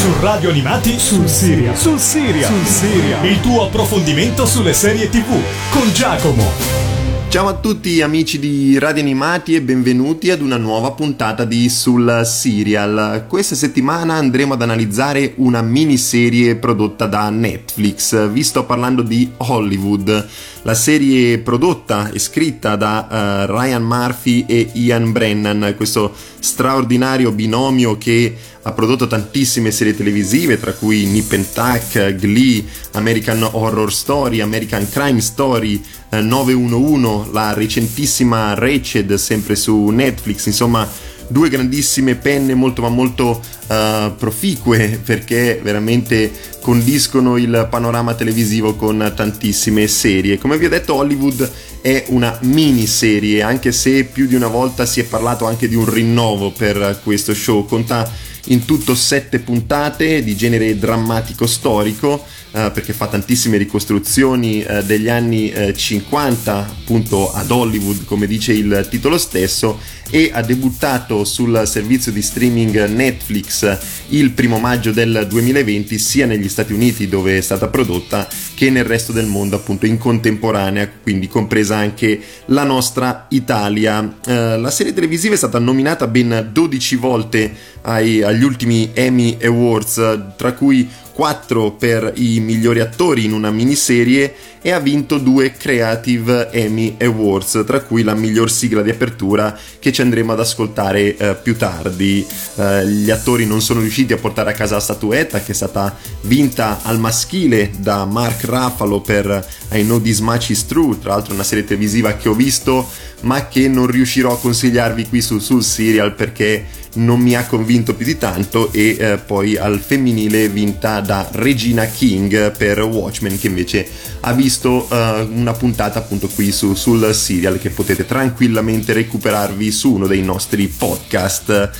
Su Radio Animati sul Siria. Sul Siria. Sul Siria. Il tuo approfondimento sulle serie TV con Giacomo. Ciao a tutti amici di Radio Animati e benvenuti ad una nuova puntata di Sul Serial. Questa settimana andremo ad analizzare una miniserie prodotta da Netflix. Vi sto parlando di Hollywood, la serie prodotta e scritta da uh, Ryan Murphy e Ian Brennan, questo straordinario binomio che ha prodotto tantissime serie televisive, tra cui Nip and Tuck, Glee, American Horror Story, American Crime Story, eh, 911, la recentissima Ratched sempre su Netflix, insomma due grandissime penne molto ma molto uh, proficue perché veramente condiscono il panorama televisivo con tantissime serie. Come vi ho detto Hollywood è una miniserie anche se più di una volta si è parlato anche di un rinnovo per questo show. Conta in tutto sette puntate di genere drammatico storico eh, perché fa tantissime ricostruzioni eh, degli anni eh, 50 appunto ad Hollywood come dice il titolo stesso e ha debuttato sul servizio di streaming Netflix il primo maggio del 2020 sia negli Stati Uniti dove è stata prodotta che nel resto del mondo appunto in contemporanea quindi compresa anche la nostra Italia eh, la serie televisiva è stata nominata ben 12 volte ai, agli ultimi Emmy Awards tra cui 4 per i migliori attori in una miniserie e ha vinto due Creative Emmy Awards, tra cui la miglior sigla di apertura che ci andremo ad ascoltare eh, più tardi. Eh, gli attori non sono riusciti a portare a casa la statuetta che è stata vinta al maschile da Mark Ruffalo per I Know This Much Is True, tra l'altro una serie televisiva che ho visto ma che non riuscirò a consigliarvi qui su, sul serial perché non mi ha convinto più di tanto e eh, poi al femminile vinta da Regina King per Watchmen che invece ha visto eh, una puntata appunto qui su, sul serial che potete tranquillamente recuperarvi su uno dei nostri podcast.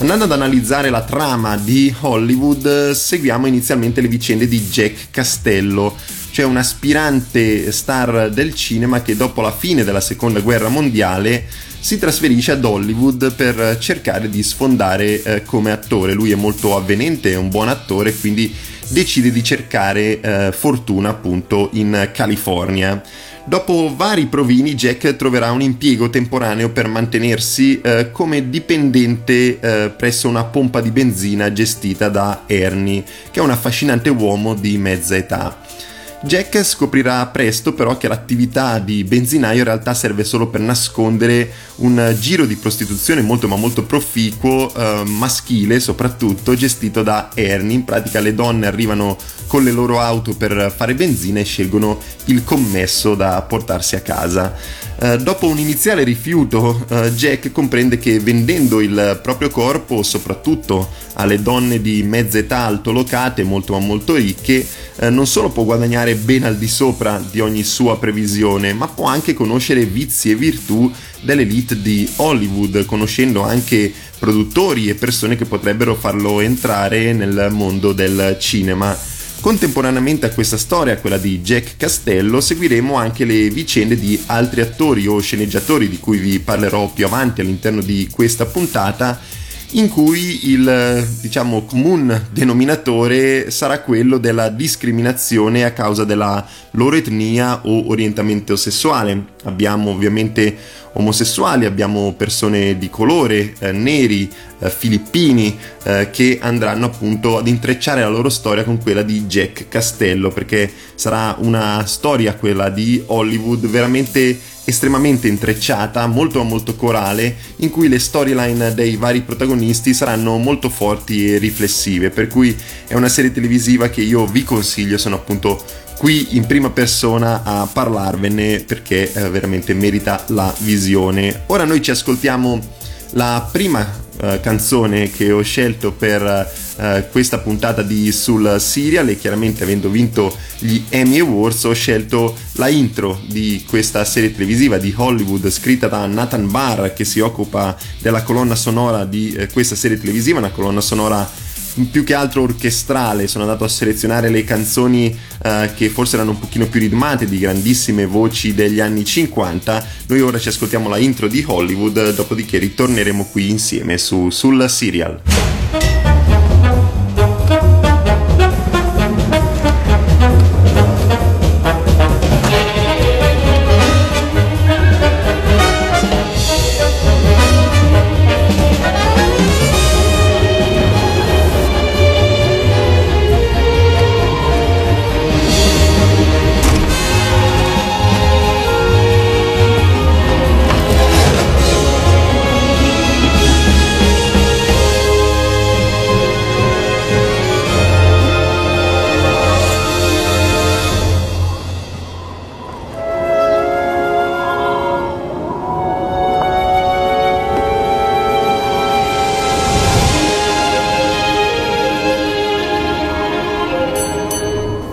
Andando ad analizzare la trama di Hollywood, seguiamo inizialmente le vicende di Jack Castello, cioè un aspirante star del cinema che dopo la fine della seconda guerra mondiale si trasferisce ad Hollywood per cercare di sfondare eh, come attore. Lui è molto avvenente, è un buon attore, quindi decide di cercare eh, fortuna appunto in California. Dopo vari provini, Jack troverà un impiego temporaneo per mantenersi eh, come dipendente eh, presso una pompa di benzina gestita da Ernie, che è un affascinante uomo di mezza età. Jack scoprirà presto però che l'attività di benzinaio in realtà serve solo per nascondere un giro di prostituzione molto ma molto proficuo, eh, maschile soprattutto, gestito da Ernie. In pratica le donne arrivano con le loro auto per fare benzina e scelgono il commesso da portarsi a casa. Eh, dopo un iniziale rifiuto, eh, Jack comprende che vendendo il proprio corpo, soprattutto alle donne di mezza età altolocate, molto ma molto ricche, eh, non solo può guadagnare ben al di sopra di ogni sua previsione, ma può anche conoscere vizi e virtù dell'elite di Hollywood, conoscendo anche produttori e persone che potrebbero farlo entrare nel mondo del cinema. Contemporaneamente a questa storia, quella di Jack Castello, seguiremo anche le vicende di altri attori o sceneggiatori di cui vi parlerò più avanti all'interno di questa puntata in cui il diciamo comune denominatore sarà quello della discriminazione a causa della loro etnia o orientamento sessuale. Abbiamo ovviamente omosessuali, abbiamo persone di colore, eh, neri, eh, filippini eh, che andranno appunto ad intrecciare la loro storia con quella di Jack Castello perché sarà una storia quella di Hollywood veramente estremamente intrecciata, molto molto corale, in cui le storyline dei vari protagonisti saranno molto forti e riflessive, per cui è una serie televisiva che io vi consiglio, sono appunto qui in prima persona a parlarvene perché eh, veramente merita la visione. Ora noi ci ascoltiamo la prima eh, canzone che ho scelto per eh, questa puntata di Sul Serial e chiaramente avendo vinto gli Emmy Awards ho scelto la intro di questa serie televisiva di Hollywood scritta da Nathan Barr che si occupa della colonna sonora di eh, questa serie televisiva, una colonna sonora più che altro orchestrale, sono andato a selezionare le canzoni uh, che forse erano un pochino più ritmate di grandissime voci degli anni 50. Noi ora ci ascoltiamo la intro di Hollywood, dopodiché ritorneremo qui insieme su, sul serial.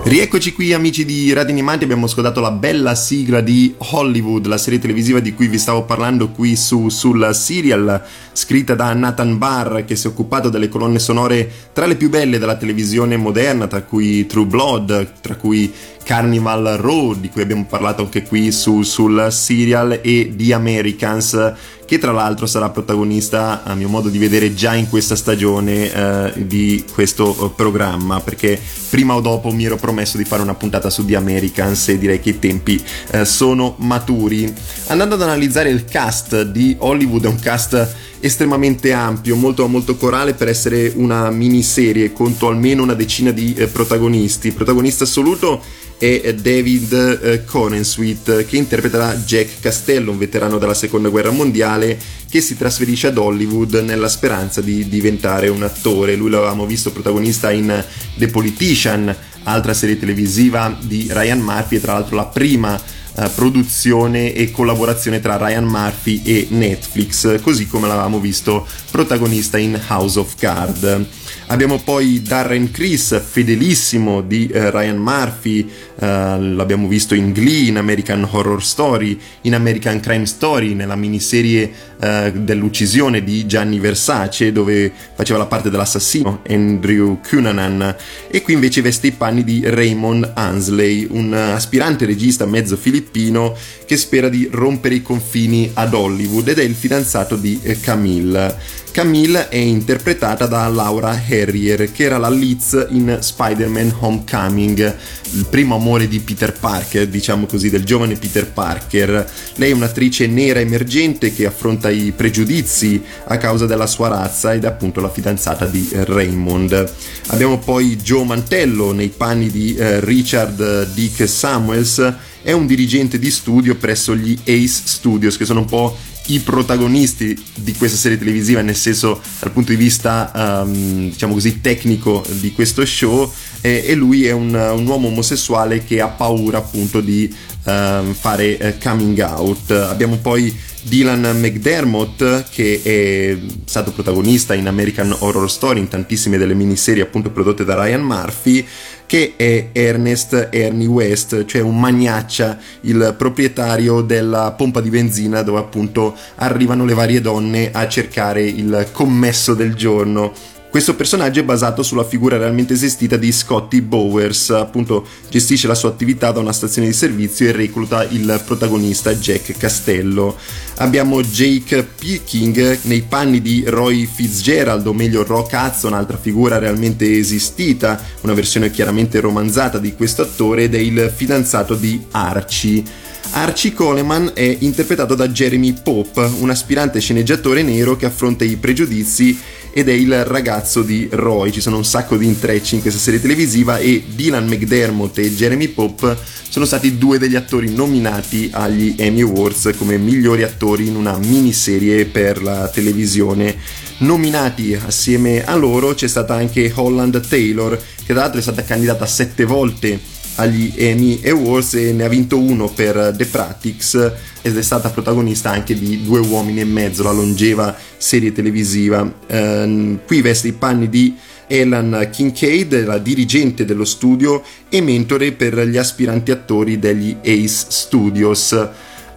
Rieccoci qui amici di Radio Animati, abbiamo ascoltato la bella sigla di Hollywood, la serie televisiva di cui vi stavo parlando qui su, sul serial, scritta da Nathan Barr che si è occupato delle colonne sonore tra le più belle della televisione moderna, tra cui True Blood, tra cui Carnival Road, di cui abbiamo parlato anche qui su, sul serial, e The Americans, che tra l'altro sarà protagonista, a mio modo di vedere, già in questa stagione eh, di questo eh, programma, perché prima o dopo mi ero promesso di fare una puntata su The Americans e direi che i tempi eh, sono maturi. Andando ad analizzare il cast di Hollywood, è un cast estremamente ampio, molto, molto corale per essere una miniserie, conto almeno una decina di eh, protagonisti. Protagonista assoluto è David eh, Conensweet che interpreterà Jack Castello, un veterano della seconda guerra mondiale che si trasferisce ad Hollywood nella speranza di diventare un attore. Lui l'avevamo visto protagonista in The Politician, altra serie televisiva di Ryan Murphy e tra l'altro la prima uh, produzione e collaborazione tra Ryan Murphy e Netflix, così come l'avevamo visto protagonista in House of Cards. Abbiamo poi Darren Criss, fedelissimo di eh, Ryan Murphy, eh, l'abbiamo visto in Glee, in American Horror Story, in American Crime Story, nella miniserie eh, dell'uccisione di Gianni Versace, dove faceva la parte dell'assassino Andrew Cunanan, e qui invece veste i panni di Raymond Ansley, un aspirante regista mezzo filippino che spera di rompere i confini ad Hollywood ed è il fidanzato di eh, Camille. Camille è interpretata da Laura Harrier, che era la Liz in Spider-Man Homecoming, il primo amore di Peter Parker, diciamo così, del giovane Peter Parker. Lei è un'attrice nera emergente che affronta i pregiudizi a causa della sua razza ed è appunto la fidanzata di Raymond. Abbiamo poi Joe Mantello nei panni di eh, Richard Dick Samuels, è un dirigente di studio presso gli Ace Studios, che sono un po' i protagonisti di questa serie televisiva, nel senso dal punto di vista um, diciamo così tecnico di questo show, e, e lui è un, un, uomo omosessuale che ha paura appunto di um, fare uh, coming out. Abbiamo poi Dylan McDermott che è stato protagonista in American Horror Story in tantissime delle miniserie appunto prodotte da Ryan Murphy che è Ernest Ernie West, cioè un magnaccia, il proprietario della pompa di benzina dove appunto arrivano le varie donne a cercare il commesso del giorno questo personaggio è basato sulla figura realmente esistita di Scotty Bowers, appunto gestisce la sua attività da una stazione di servizio e recluta il protagonista Jack Castello. Abbiamo Jake Picking nei panni di Roy Fitzgerald, o meglio Rock Hudson, altra figura realmente esistita, una versione chiaramente romanzata di questo attore ed è il fidanzato di Archie. Archie Coleman è interpretato da Jeremy Pope, un aspirante sceneggiatore nero che affronta i pregiudizi ed è il ragazzo di Roy. Ci sono un sacco di intrecci in questa serie televisiva e Dylan McDermott e Jeremy Pope sono stati due degli attori nominati agli Emmy Awards come migliori attori in una miniserie per la televisione. Nominati assieme a loro c'è stata anche Holland Taylor, che tra l'altro è stata candidata sette volte agli Emmy Awards e ne ha vinto uno per The Practice ed è stata protagonista anche di Due uomini e mezzo, la longeva serie televisiva. Eh, qui veste i panni di Ellen Kincaid, la dirigente dello studio e mentore per gli aspiranti attori degli Ace Studios.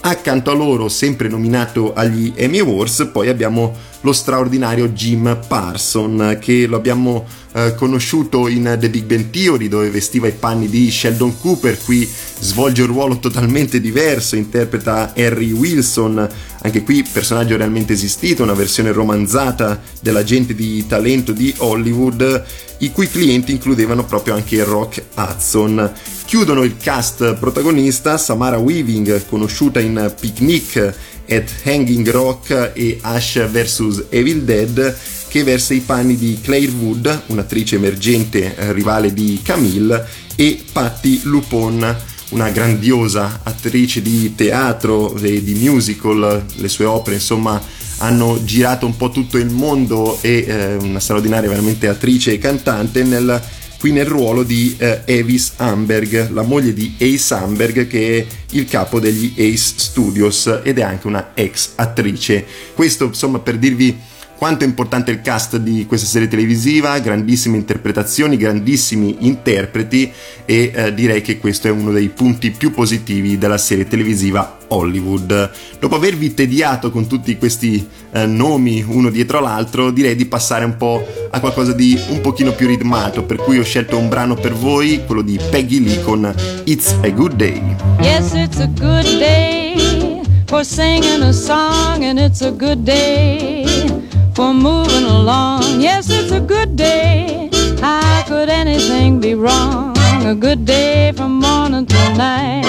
Accanto a loro, sempre nominato agli Emmy Awards, poi abbiamo lo straordinario Jim Parson, che lo abbiamo eh, conosciuto in The Big Bang Theory, dove vestiva i panni di Sheldon Cooper, qui svolge un ruolo totalmente diverso, interpreta Harry Wilson, anche qui personaggio realmente esistito, una versione romanzata dell'agente di talento di Hollywood, i cui clienti includevano proprio anche Rock Hudson. Chiudono il cast protagonista Samara Weaving, conosciuta in Picnic at Hanging Rock e Ash vs Evil Dead che versa i panni di Claire Wood, un'attrice emergente eh, rivale di Camille, e Patti Lupon, una grandiosa attrice di teatro e di musical, le sue opere insomma hanno girato un po' tutto il mondo e eh, una straordinaria veramente attrice e cantante nel qui nel ruolo di eh, Evis Amberg, la moglie di Ace Amberg che è il capo degli Ace Studios ed è anche una ex attrice. Questo insomma per dirvi quanto è importante il cast di questa serie televisiva, grandissime interpretazioni, grandissimi interpreti e eh, direi che questo è uno dei punti più positivi della serie televisiva Hollywood. Dopo avervi tediato con tutti questi eh, nomi uno dietro l'altro, direi di passare un po' a qualcosa di un pochino più ritmato, per cui ho scelto un brano per voi, quello di Peggy Lee con It's a Good Day. Yes, it's a good day for singing a song and it's a good day for moving along. Yes, it's a good day. How could anything be wrong? A good day from morning till night.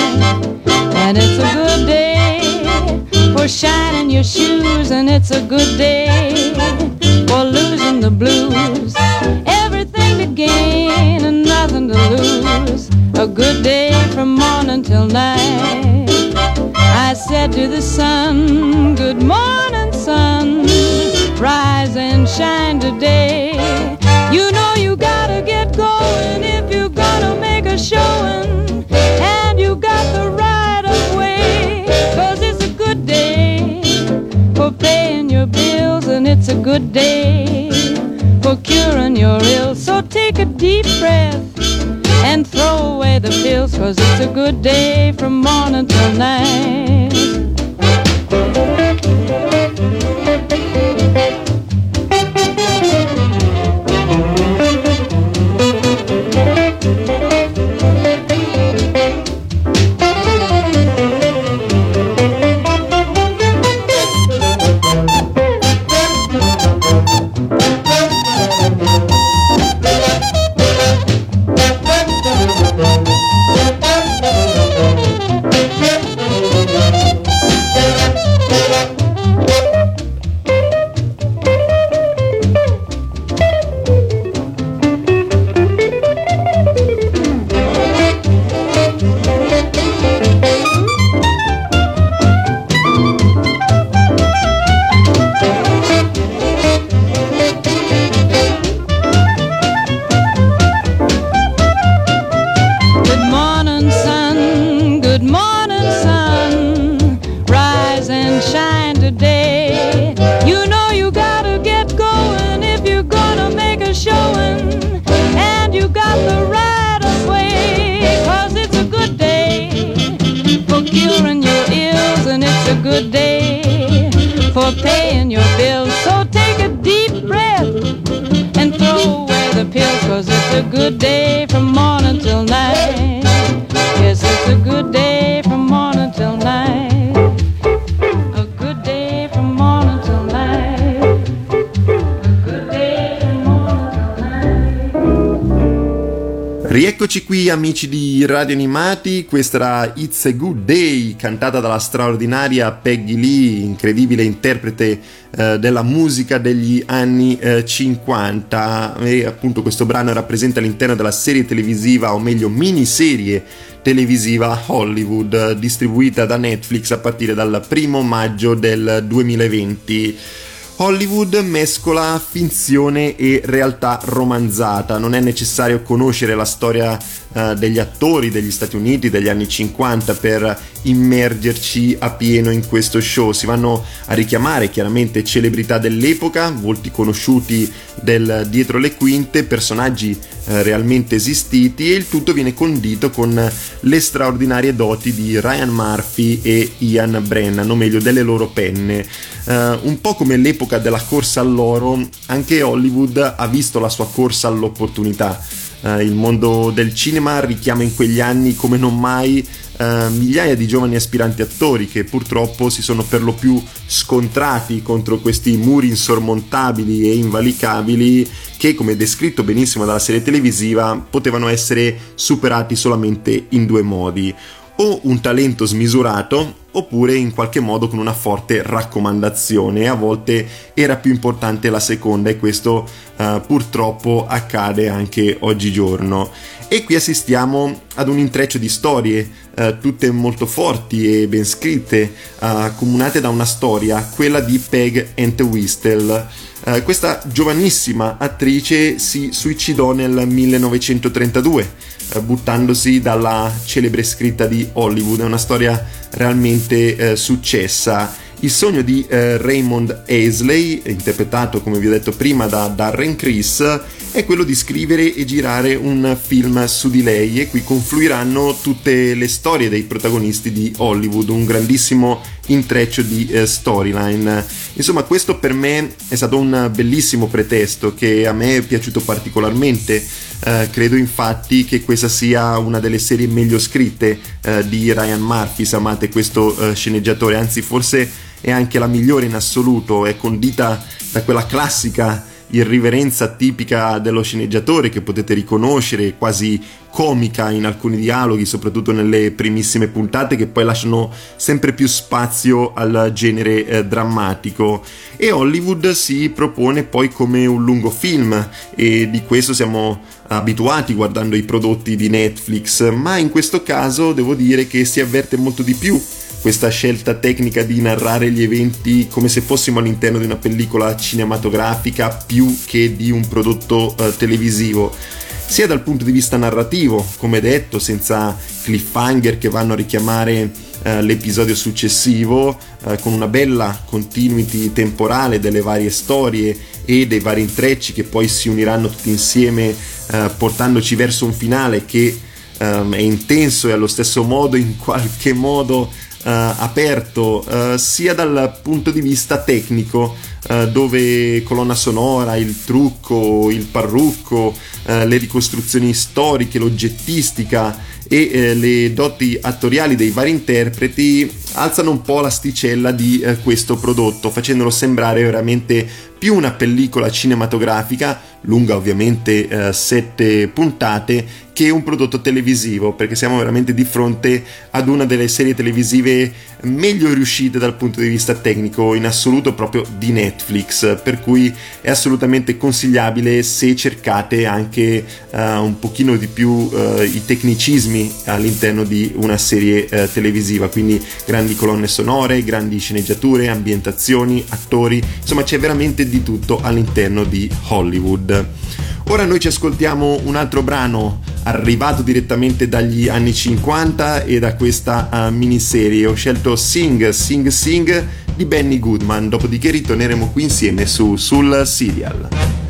And it's a good day for shining your shoes. And it's a good day for losing the blues. Everything to gain and nothing to lose. A good day from morning till night. Cause it's a good day from morning till night. Amici di Radio Animati, questa era It's a Good Day cantata dalla straordinaria Peggy Lee, incredibile interprete eh, della musica degli anni eh, 50 e appunto questo brano era presente all'interno della serie televisiva o meglio miniserie televisiva Hollywood distribuita da Netflix a partire dal primo maggio del 2020. Hollywood mescola finzione e realtà romanzata, non è necessario conoscere la storia eh, degli attori degli Stati Uniti degli anni 50 per immergerci a pieno in questo show, si vanno a richiamare chiaramente celebrità dell'epoca, volti conosciuti del dietro le quinte, personaggi eh, realmente esistiti e il tutto viene condito con le straordinarie doti di Ryan Murphy e Ian Brennan, o meglio delle loro penne. Eh, un po' come l'epoca della corsa all'oro, anche Hollywood ha visto la sua corsa all'opportunità. Eh, il mondo del cinema richiama in quegli anni come non mai eh, migliaia di giovani aspiranti attori che purtroppo si sono per lo più scontrati contro questi muri insormontabili e invalicabili che, come descritto benissimo dalla serie televisiva, potevano essere superati solamente in due modi o un talento smisurato oppure in qualche modo con una forte raccomandazione. A volte era più importante la seconda e questo uh, purtroppo accade anche oggigiorno. E qui assistiamo ad un intreccio di storie uh, tutte molto forti e ben scritte uh, accomunate da una storia quella di Peg Entwistle Uh, questa giovanissima attrice si suicidò nel 1932 uh, buttandosi dalla celebre scritta di Hollywood, è una storia realmente uh, successa Il sogno di eh, Raymond Aisley, interpretato come vi ho detto prima da Darren Criss, è quello di scrivere e girare un film su di lei e qui confluiranno tutte le storie dei protagonisti di Hollywood, un grandissimo intreccio di eh, storyline. Insomma, questo per me è stato un bellissimo pretesto che a me è piaciuto particolarmente. Eh, credo infatti che questa sia una delle serie meglio scritte eh, di Ryan Murphy, se amate questo eh, sceneggiatore, anzi forse è anche la migliore in assoluto, è condita da quella classica irriverenza tipica dello sceneggiatore che potete riconoscere, quasi comica in alcuni dialoghi, soprattutto nelle primissime puntate che poi lasciano sempre più spazio al genere eh, drammatico. E Hollywood si propone poi come un lungo film e di questo siamo abituati guardando i prodotti di Netflix, ma in questo caso devo dire che si avverte molto di più questa scelta tecnica di narrare gli eventi come se fossimo all'interno di una pellicola cinematografica più che di un prodotto uh, televisivo sia dal punto di vista narrativo, come detto, senza cliffhanger che vanno a richiamare eh, l'episodio successivo, eh, con una bella continuity temporale delle varie storie e dei vari intrecci che poi si uniranno tutti insieme, eh, portandoci verso un finale che ehm, è intenso e allo stesso modo in qualche modo Uh, aperto uh, sia dal punto di vista tecnico, uh, dove colonna sonora, il trucco, il parrucco, le ricostruzioni storiche, l'oggettistica e eh, le doti attoriali dei vari interpreti alzano un po' l'asticella di eh, questo prodotto, facendolo sembrare veramente più una pellicola cinematografica, lunga ovviamente eh, sette puntate, che un prodotto televisivo, perché siamo veramente di fronte ad una delle serie televisive meglio riuscite dal punto di vista tecnico in assoluto proprio di Netflix, per cui è assolutamente consigliabile se cercate anche uh, un pochino di più uh, i tecnicismi all'interno di una serie uh, televisiva, quindi grandi colonne sonore, grandi sceneggiature, ambientazioni, attori, insomma c'è veramente di tutto all'interno di Hollywood. Ora noi ci ascoltiamo un altro brano arrivato direttamente dagli anni 50 e da questa uh, miniserie. Ho scelto Sing, Sing, Sing di Benny Goodman, dopodiché ritorneremo qui insieme su sul serial.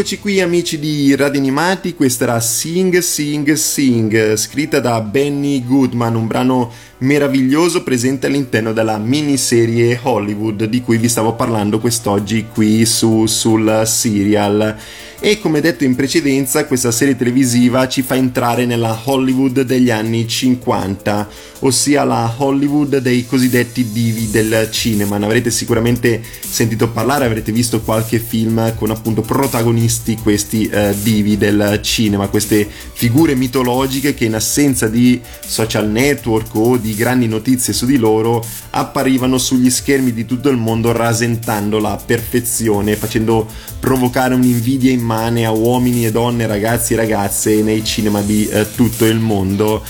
Rieccoci qui amici di Radio Animati, questa era Sing Sing Sing, scritta da Benny Goodman, un brano meraviglioso presente all'interno della miniserie Hollywood di cui vi stavo parlando quest'oggi qui su, sul serial e come detto in precedenza questa serie televisiva ci fa entrare nella Hollywood degli anni 50, ossia la Hollywood dei cosiddetti divi del cinema. Ne avrete sicuramente sentito parlare, avrete visto qualche film con appunto protagonisti questi eh, divi del cinema, queste figure mitologiche che in assenza di social network o di grandi notizie su di loro apparivano sugli schermi di tutto il mondo rasentando la perfezione, facendo provocare un'invidia immane a uomini e donne, ragazzi e ragazze nei cinema di eh, tutto il mondo.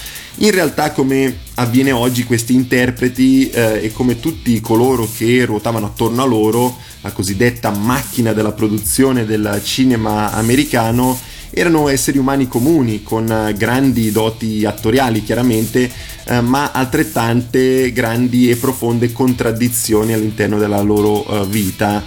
In realtà come avviene oggi questi interpreti eh, e come tutti coloro che ruotavano attorno a loro, la cosiddetta macchina della produzione del cinema americano, erano esseri umani comuni con eh, grandi doti attoriali chiaramente, eh, ma altrettante grandi e profonde contraddizioni all'interno della loro eh, vita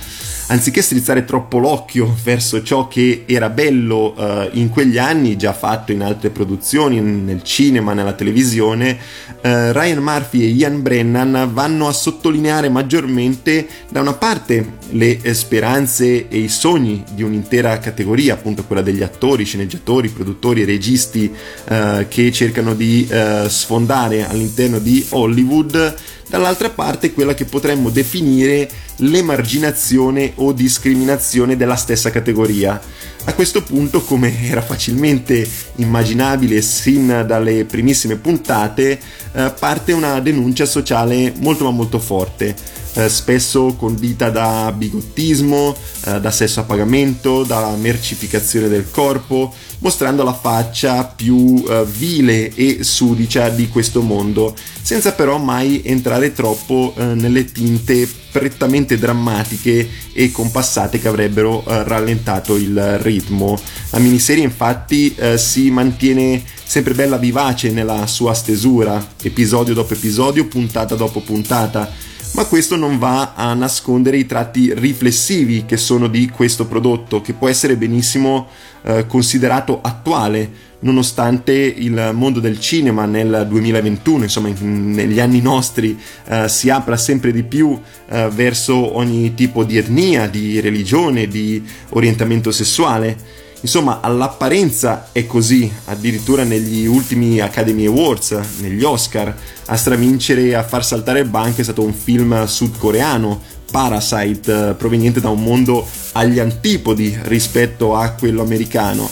anziché strizzare troppo l'occhio verso ciò che era bello uh, in quegli anni, già fatto in altre produzioni, nel cinema, nella televisione, uh, Ryan Murphy e Ian Brennan vanno a sottolineare maggiormente da una parte le speranze e i sogni di un'intera categoria, appunto quella degli attori, sceneggiatori, produttori e registi uh, che cercano di sfondare all'interno di Hollywood dall'altra parte quella che potremmo definire l'emarginazione o discriminazione della stessa categoria. A questo punto, come era facilmente immaginabile sin dalle primissime puntate, eh, parte una denuncia sociale molto ma molto forte eh, spesso condita da bigottismo, eh, da sesso a pagamento, da mercificazione del corpo, mostrando la faccia più eh, vile e sudicia di questo mondo, senza però mai entrare troppo eh, nelle tinte prettamente drammatiche e compassate che avrebbero eh, rallentato il ritmo. La miniserie infatti si mantiene sempre bella vivace nella sua stesura, episodio dopo episodio, puntata dopo puntata, ma questo non va a nascondere i tratti riflessivi che sono di questo prodotto, che può essere benissimo eh, considerato attuale, nonostante il mondo del cinema nel 2021, insomma in, negli anni nostri, eh, si apra sempre di più eh, verso ogni tipo di etnia, di religione, di orientamento sessuale. Insomma, all'apparenza è così, addirittura negli ultimi Academy Awards, negli Oscar, a stravincere e a far saltare il banco è stato un film sudcoreano, Parasite, eh, proveniente da un mondo agli antipodi rispetto a quello americano.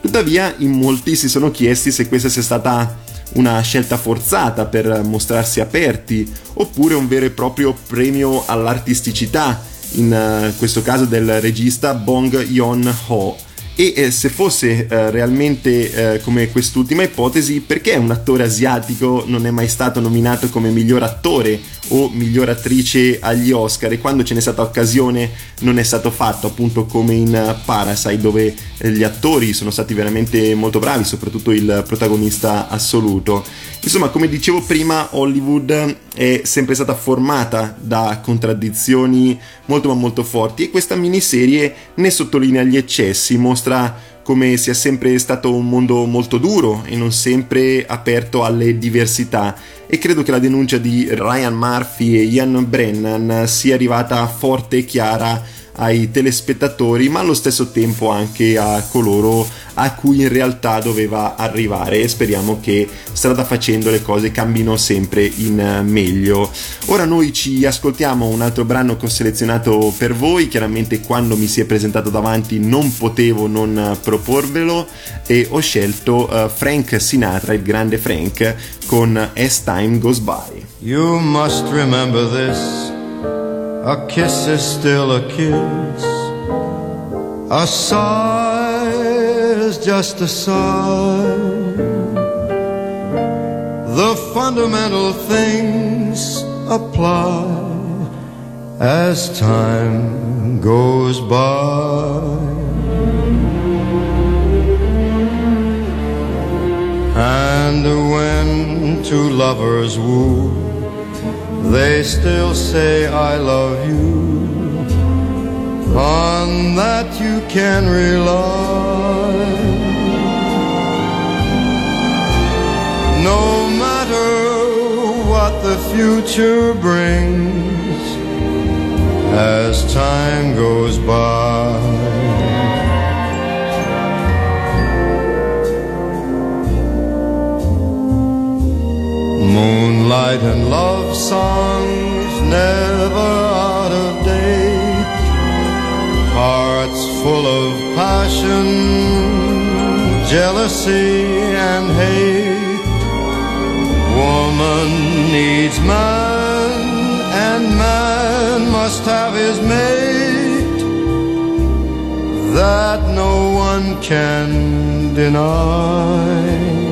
Tuttavia, in molti si sono chiesti se questa sia stata una scelta forzata per mostrarsi aperti, oppure un vero e proprio premio all'artisticità, in uh, questo caso del regista Bong Yeon-ho e eh, se fosse eh, realmente eh, come quest'ultima ipotesi, perché un attore asiatico non è mai stato nominato come miglior attore o miglior attrice agli Oscar e quando ce n'è stata occasione non è stato fatto, appunto come in Parasite dove eh, gli attori sono stati veramente molto bravi, soprattutto il protagonista assoluto. Insomma, come dicevo prima, Hollywood è sempre stata formata da contraddizioni molto ma molto forti. E questa miniserie ne sottolinea gli eccessi, mostra come sia sempre stato un mondo molto duro e non sempre aperto alle diversità. E credo che la denuncia di Ryan Murphy e Ian Brennan sia arrivata forte e chiara ai telespettatori, ma allo stesso tempo anche a coloro a cui in realtà doveva arrivare e speriamo che strada facendo le cose cambino sempre in meglio. Ora noi ci ascoltiamo un altro brano che ho selezionato per voi, chiaramente quando mi si è presentato davanti non potevo non proporvelo e ho scelto uh, Frank Sinatra, il grande Frank, con As Time Goes By. You must remember this A kiss is still a kiss. A sigh is just a sigh. The fundamental things apply as time goes by. And when two lovers woo, they still say I love you. on that you can rely. No matter what the future brings as time goes by. Moonlight and love songs never out of date. Hearts full of passion, jealousy, and hate. Woman needs man, and man must have his mate. That no one can deny.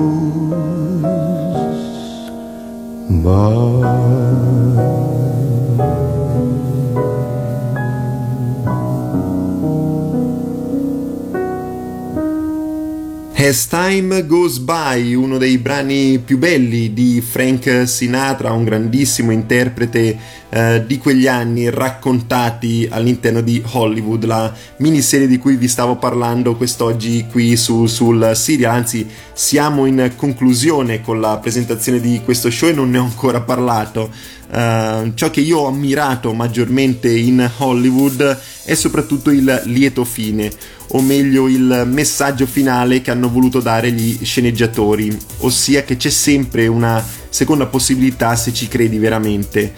tomorrow As Time Goes By, uno dei brani più belli di Frank Sinatra, un grandissimo interprete eh, di quegli anni raccontati all'interno di Hollywood, la miniserie di cui vi stavo parlando quest'oggi qui su, sul Siria, anzi siamo in conclusione con la presentazione di questo show e non ne ho ancora parlato. Uh, ciò che io ho ammirato maggiormente in Hollywood è soprattutto il lieto fine, o meglio il messaggio finale che hanno voluto dare gli sceneggiatori, ossia che c'è sempre una seconda possibilità se ci credi veramente.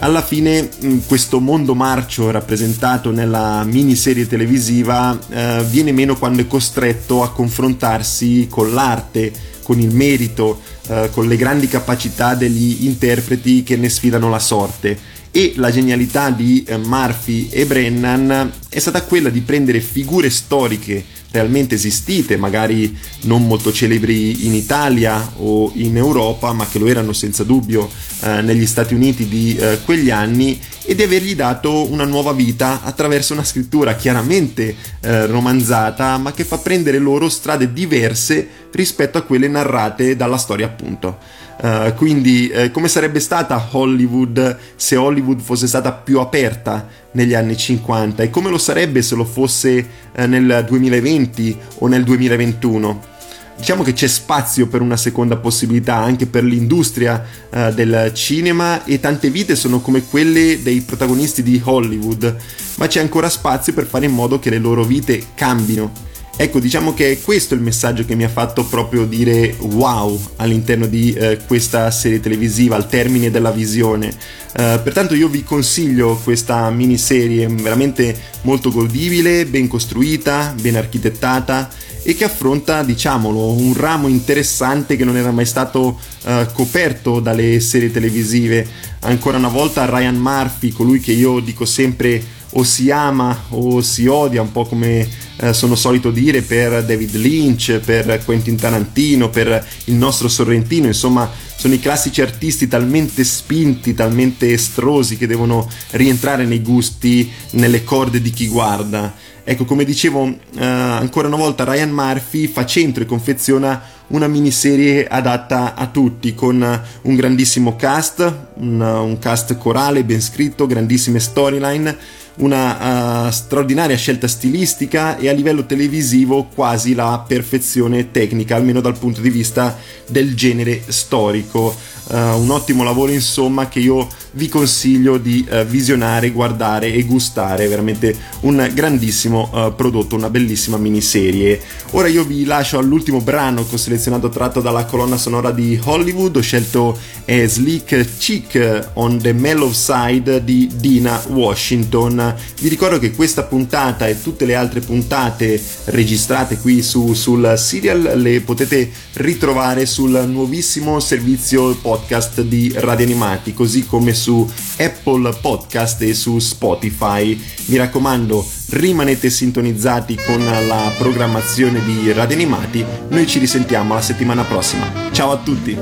Alla fine questo mondo marcio rappresentato nella miniserie televisiva eh, viene meno quando è costretto a confrontarsi con l'arte, con il merito, eh, con le grandi capacità degli interpreti che ne sfidano la sorte. E la genialità di eh, Murphy e Brennan è stata quella di prendere figure storiche realmente esistite, magari non molto celebri in Italia o in Europa, ma che lo erano senza dubbio eh, negli Stati Uniti di eh, quegli anni e di avergli dato una nuova vita attraverso una scrittura chiaramente eh, romanzata, ma che fa prendere loro strade diverse rispetto a quelle narrate dalla storia appunto. Uh, quindi uh, come sarebbe stata Hollywood se Hollywood fosse stata più aperta negli anni 50 e come lo sarebbe se lo fosse uh, nel 2020 o nel 2021? Diciamo che c'è spazio per una seconda possibilità anche per l'industria del cinema e tante vite sono come quelle dei protagonisti di Hollywood, ma c'è ancora spazio per fare in modo che le loro vite cambino Ecco, diciamo che questo è il messaggio che mi ha fatto proprio dire wow all'interno di eh, questa serie televisiva, al termine della visione. Uh, pertanto io vi consiglio questa miniserie veramente molto godibile, ben costruita, ben architettata e che affronta, diciamolo, un ramo interessante che non era mai stato uh, coperto dalle serie televisive. Ancora una volta Ryan Murphy, colui che io dico sempre o si ama o si odia, un po' come eh, sono solito dire per David Lynch, per Quentin Tarantino, per il nostro Sorrentino, insomma sono i classici artisti talmente spinti, talmente estrosi che devono rientrare nei gusti, nelle corde di chi guarda. Ecco, come dicevo eh, ancora una volta, Ryan Murphy fa centro e confeziona una miniserie adatta a tutti, con un grandissimo cast, un, un cast corale ben scritto, grandissime storyline una uh, straordinaria scelta stilistica e a livello televisivo quasi la perfezione tecnica, almeno dal punto di vista del genere storico. Uh, un ottimo lavoro insomma che io vi consiglio di uh, visionare, guardare e gustare, veramente un grandissimo uh, prodotto, una bellissima miniserie. Ora io vi lascio all'ultimo brano che ho selezionato tratto dalla colonna sonora di Hollywood, ho scelto eh, Slick Chick on the Mellow Side di Dina Washington. Vi ricordo che questa puntata e tutte le altre puntate registrate qui su, sul serial le potete ritrovare sul nuovissimo servizio podcast di Radio Animati, così come su Apple Podcast e su Spotify. Mi raccomando, rimanete sintonizzati con la programmazione di Radio Animati. Noi ci risentiamo la settimana prossima. Ciao a tutti!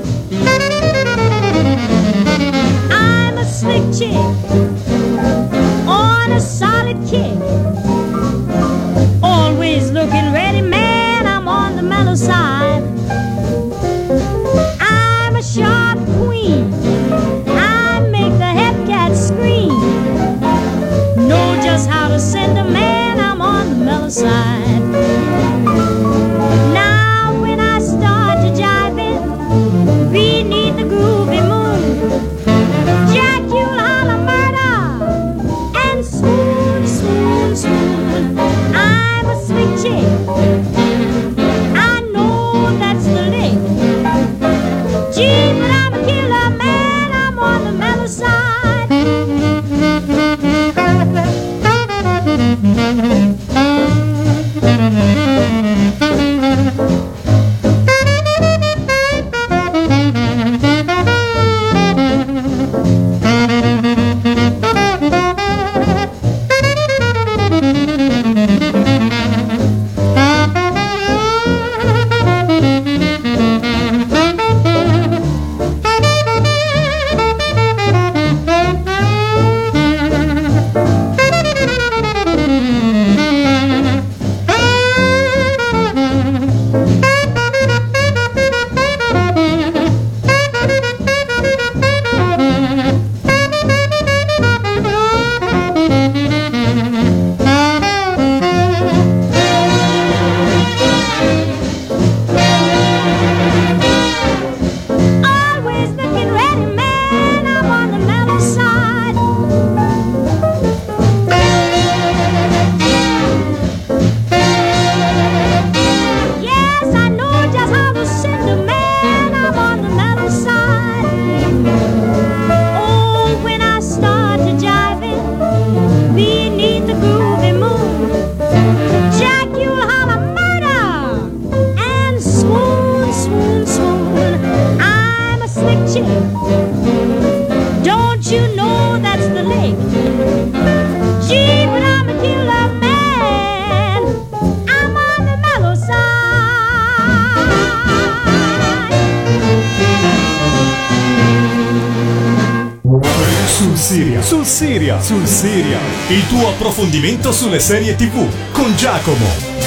I'm a on sulle serie TV con Giacomo.